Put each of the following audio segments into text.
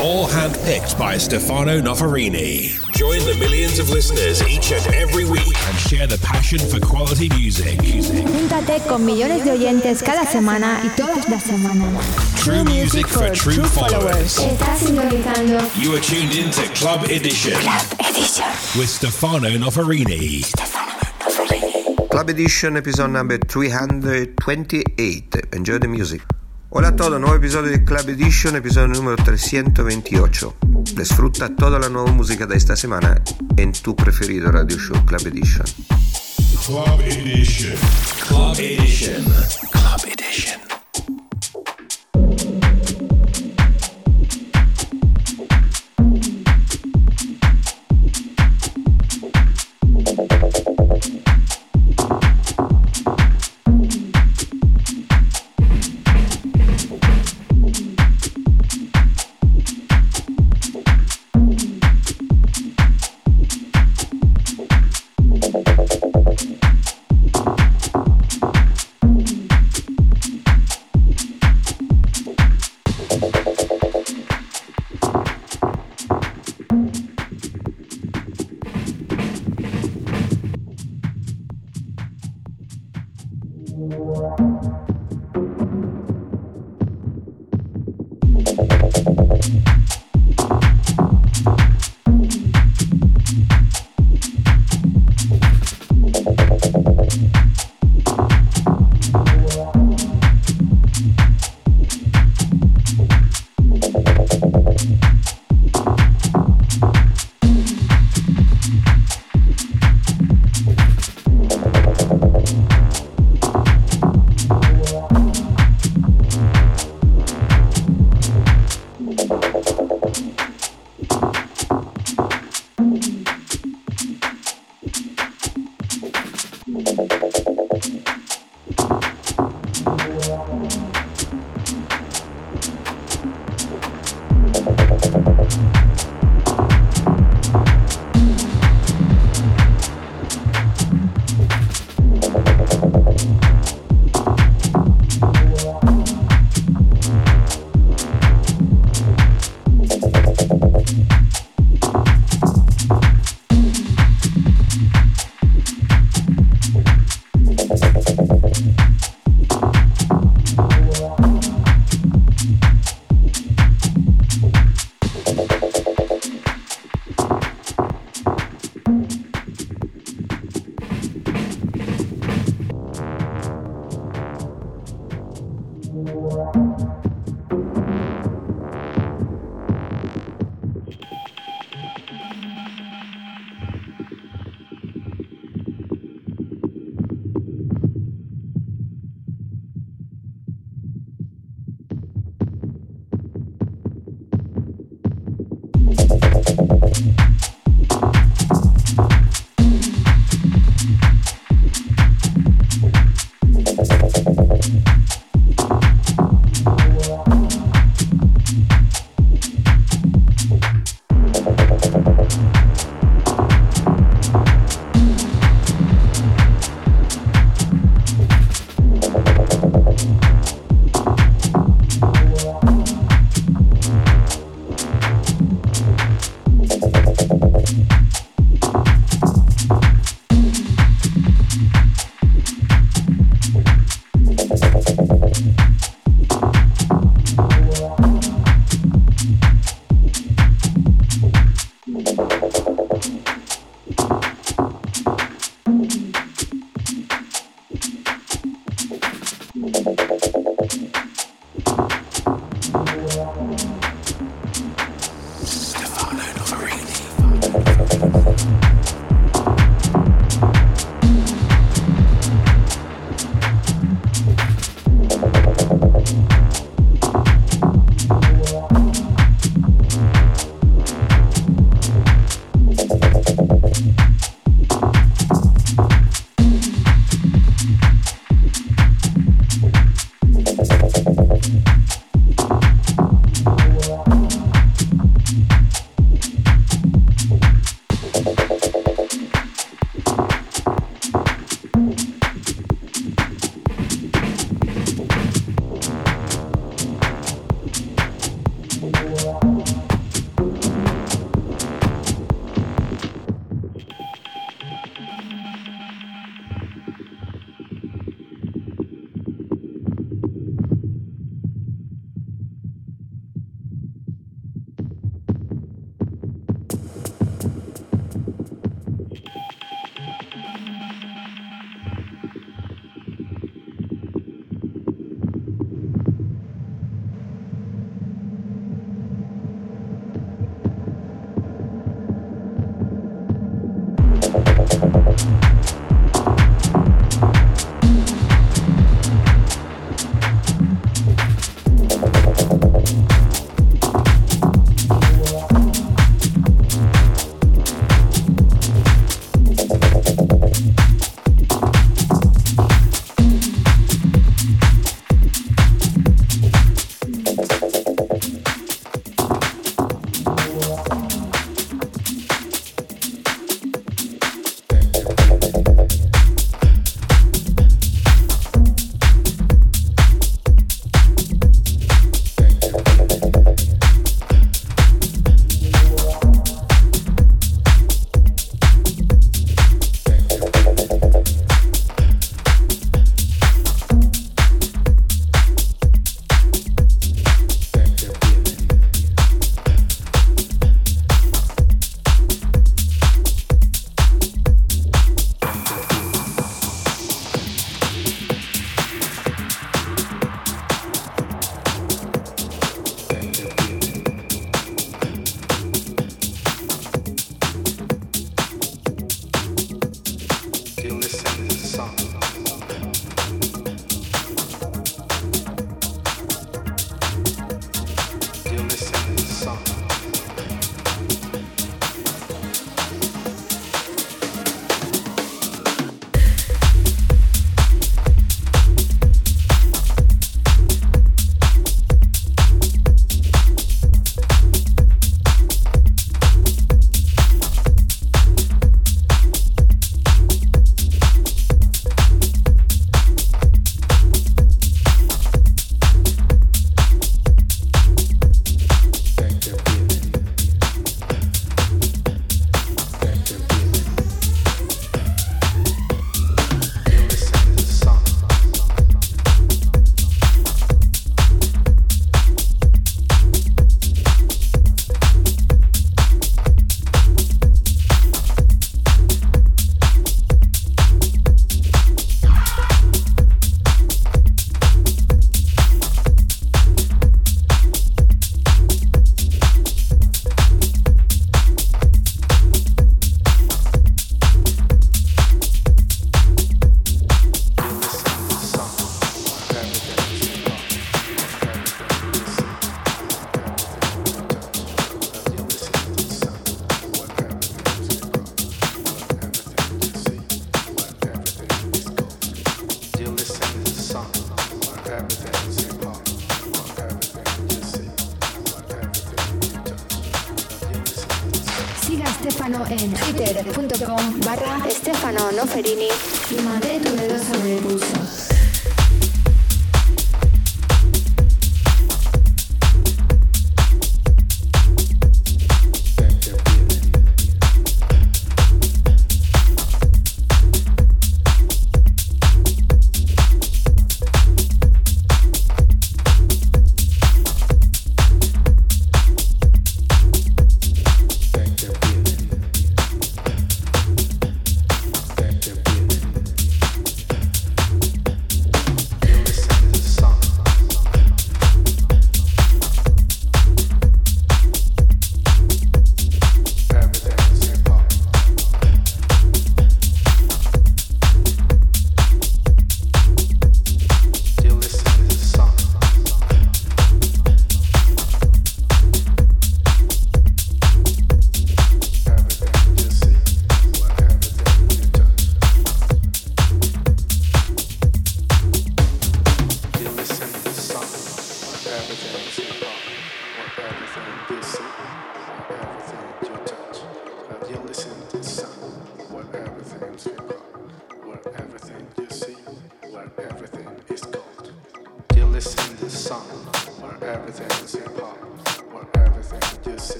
All handpicked by Stefano Noferini. Join the millions of listeners each and every week and share the passion for quality music. Júntate con millones de oyentes cada semana y todas las semanas. True music for true followers. Estás sintonizando You are tuned in to Club Edition Club Edition. with Stefano Noferini. Club Edition, episodio number 328. Enjoy the music. Hola a todos, nuevo episodio de Club Edition, episodio número 328. Disfruta toda la nueva música de esta semana en tu preferido radio show Club Edition. Club Edition. Club Edition. Club Edition.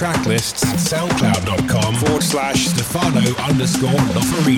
Track lists at soundcloud.com forward slash Stefano underscore Noferini.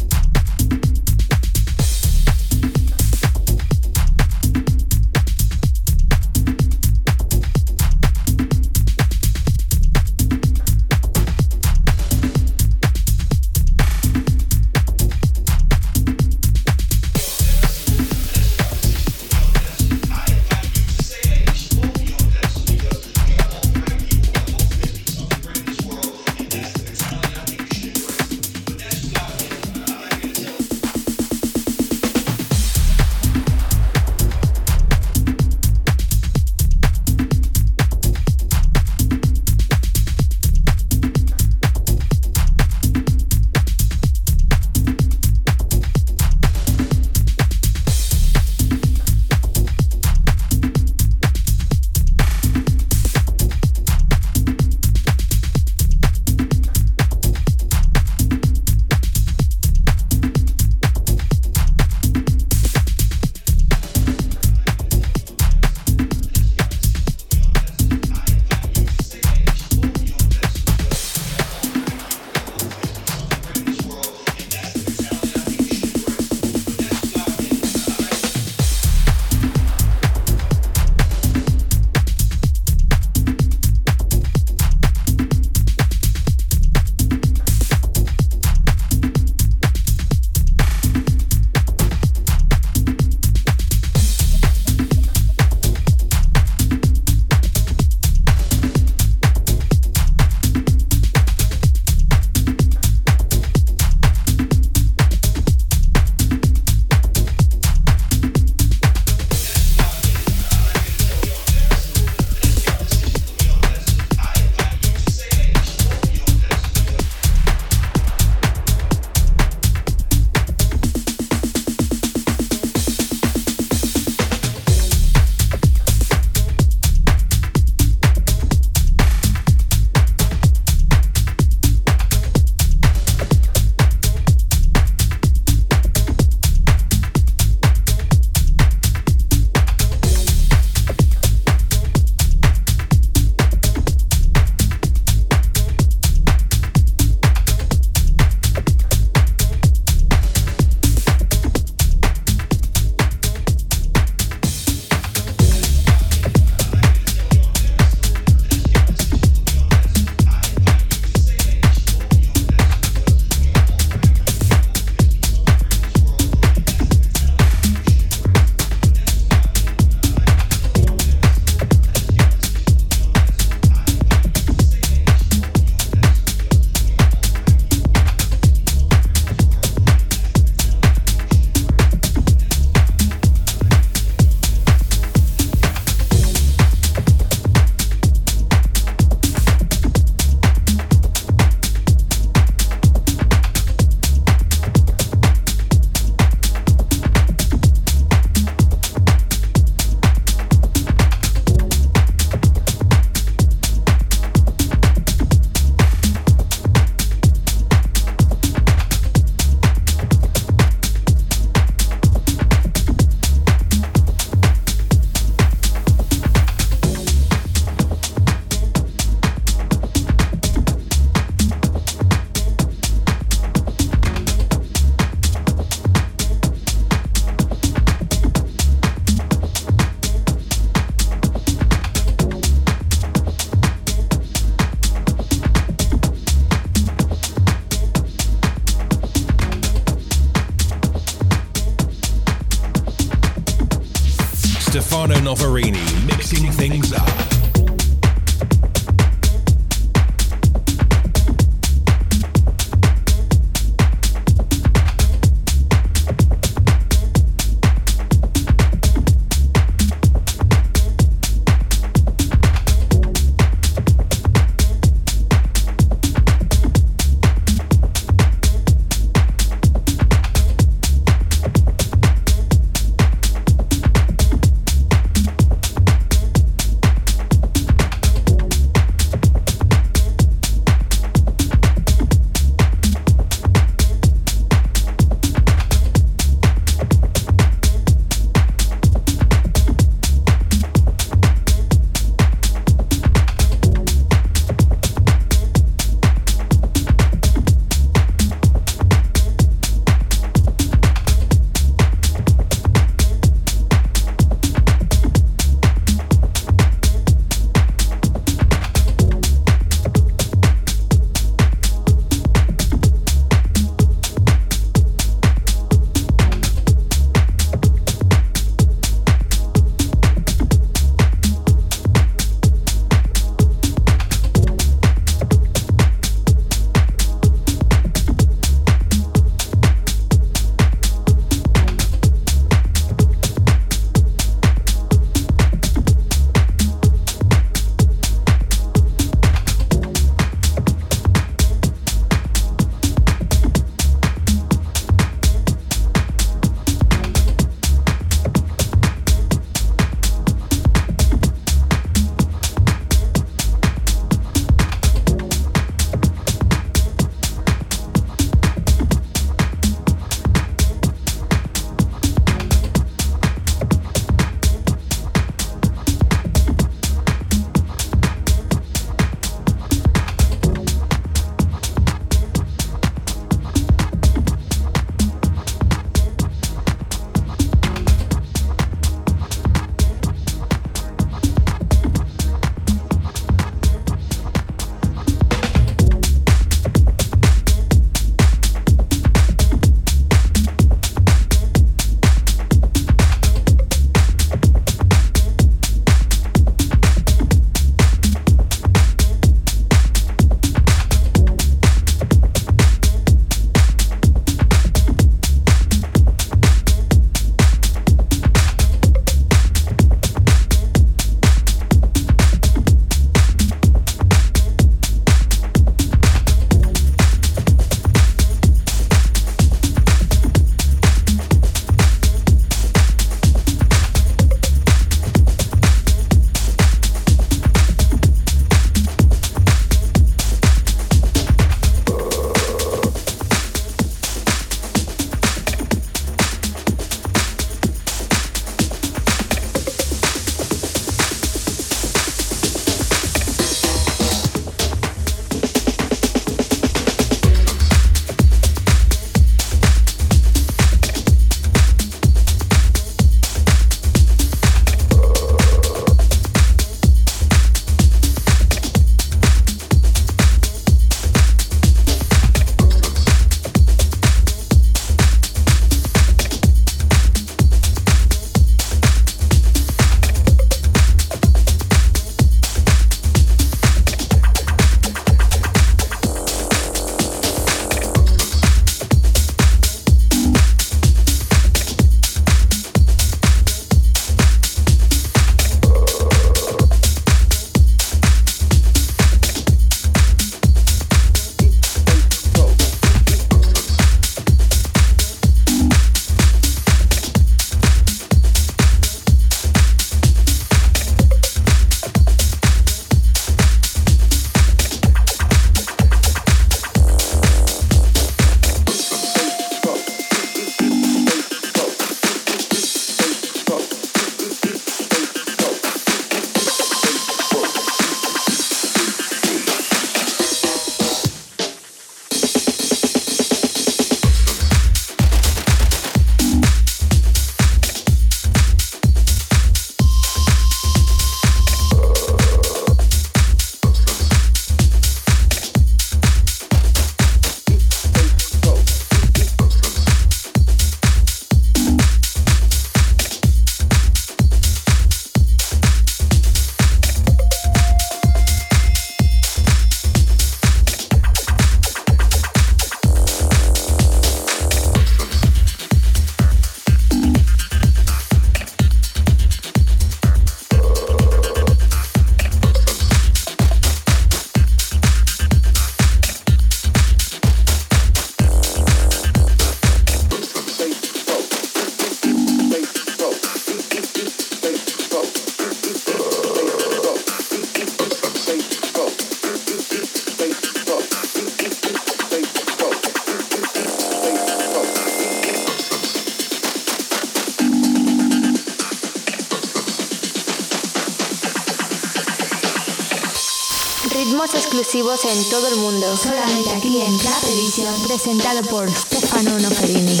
En todo el mundo. Solamente aquí en Club Edition. Presentado por Stefano Noferini.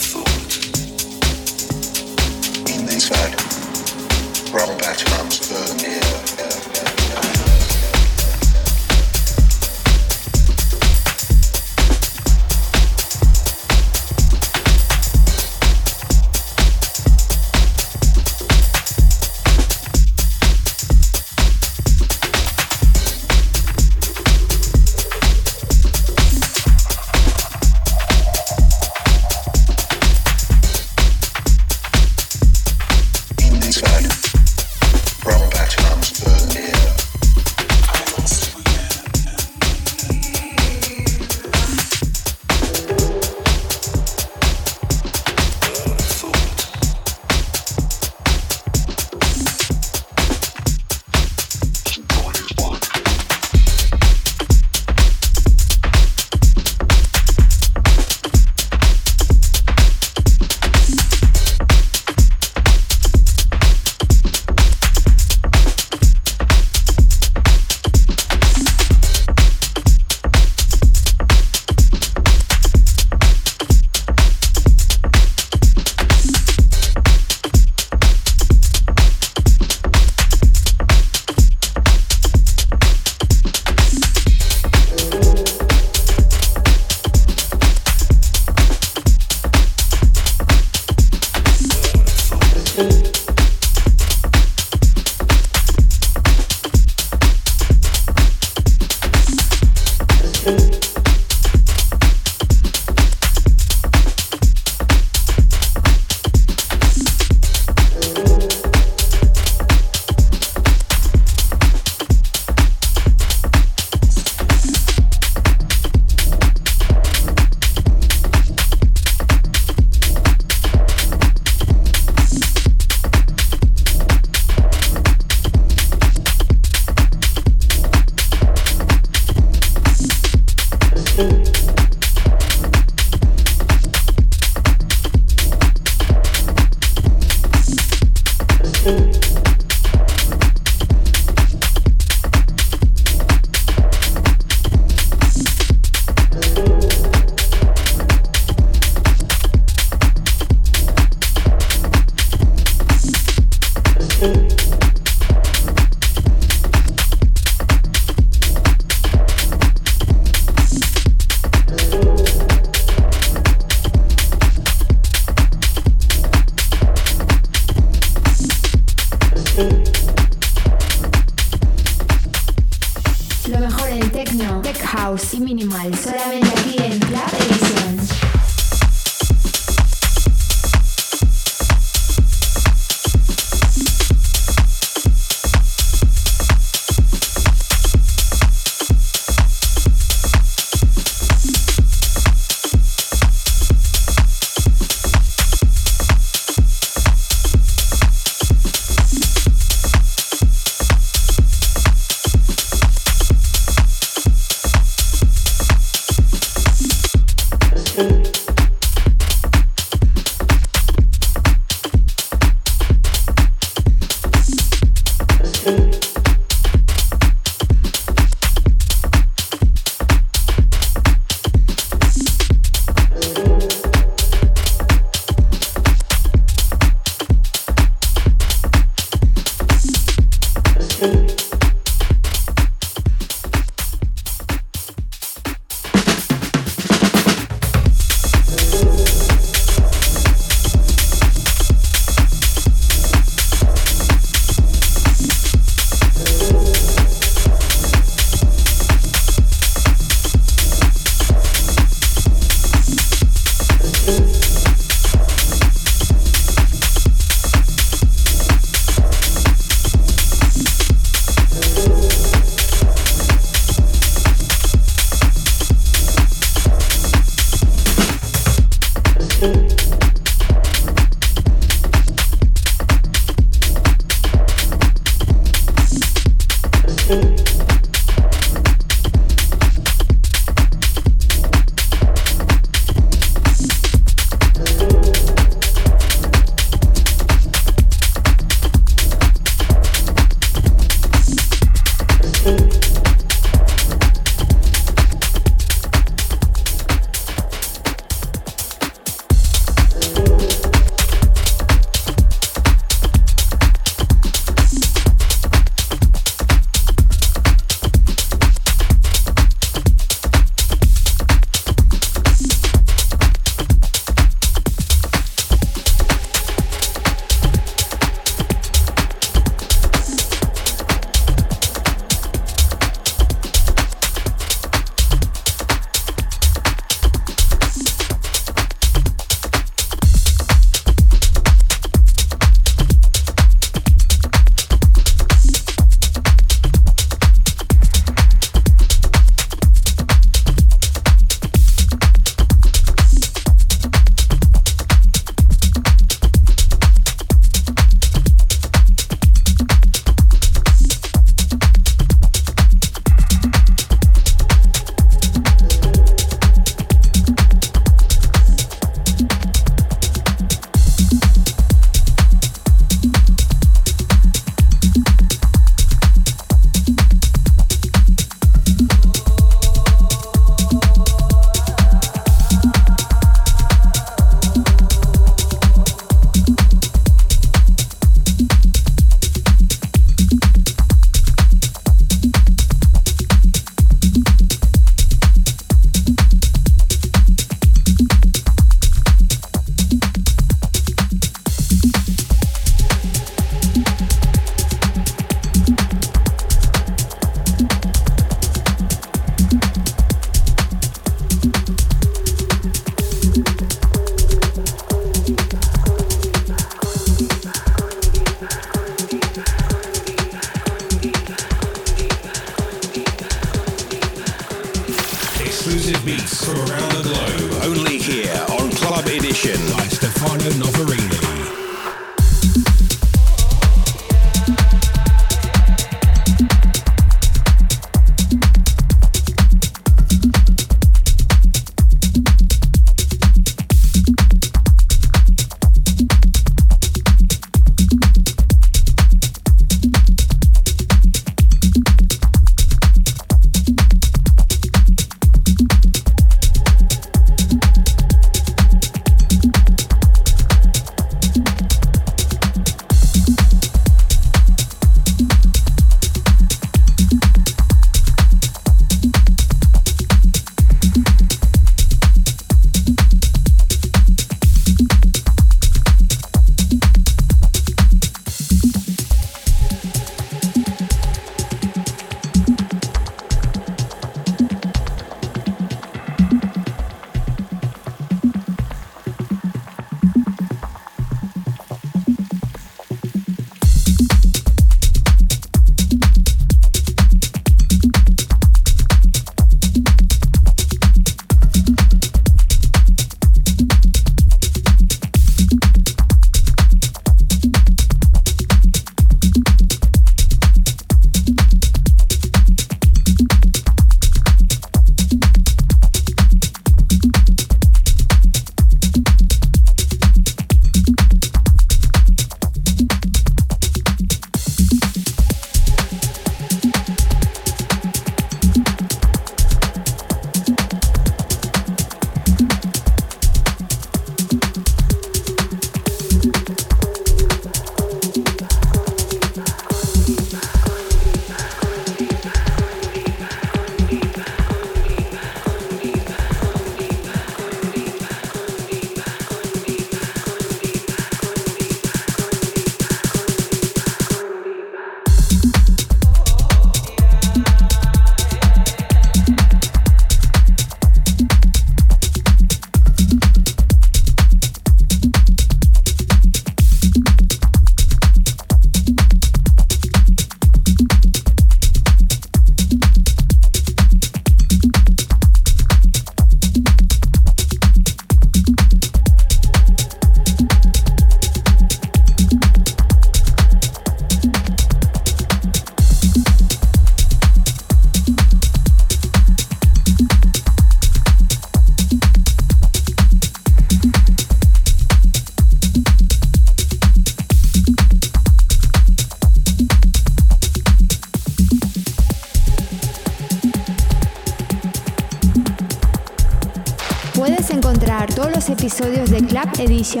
喜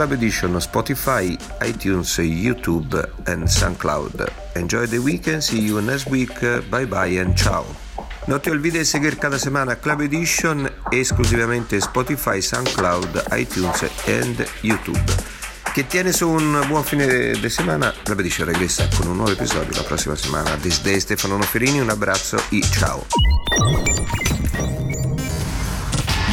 Club Edition on Spotify, iTunes, YouTube, and SoundCloud. Enjoy the weekend, see you next week. Bye bye and ciao. No te olvides de seguir cada semana Club Edition esclusivamente Spotify, SoundCloud, iTunes and YouTube. Che tienes un buon fine de semana. Club Edition regressa con un nuovo episodio la prossima settimana. Desde Stefano Noferini, un abbraccio e ciao.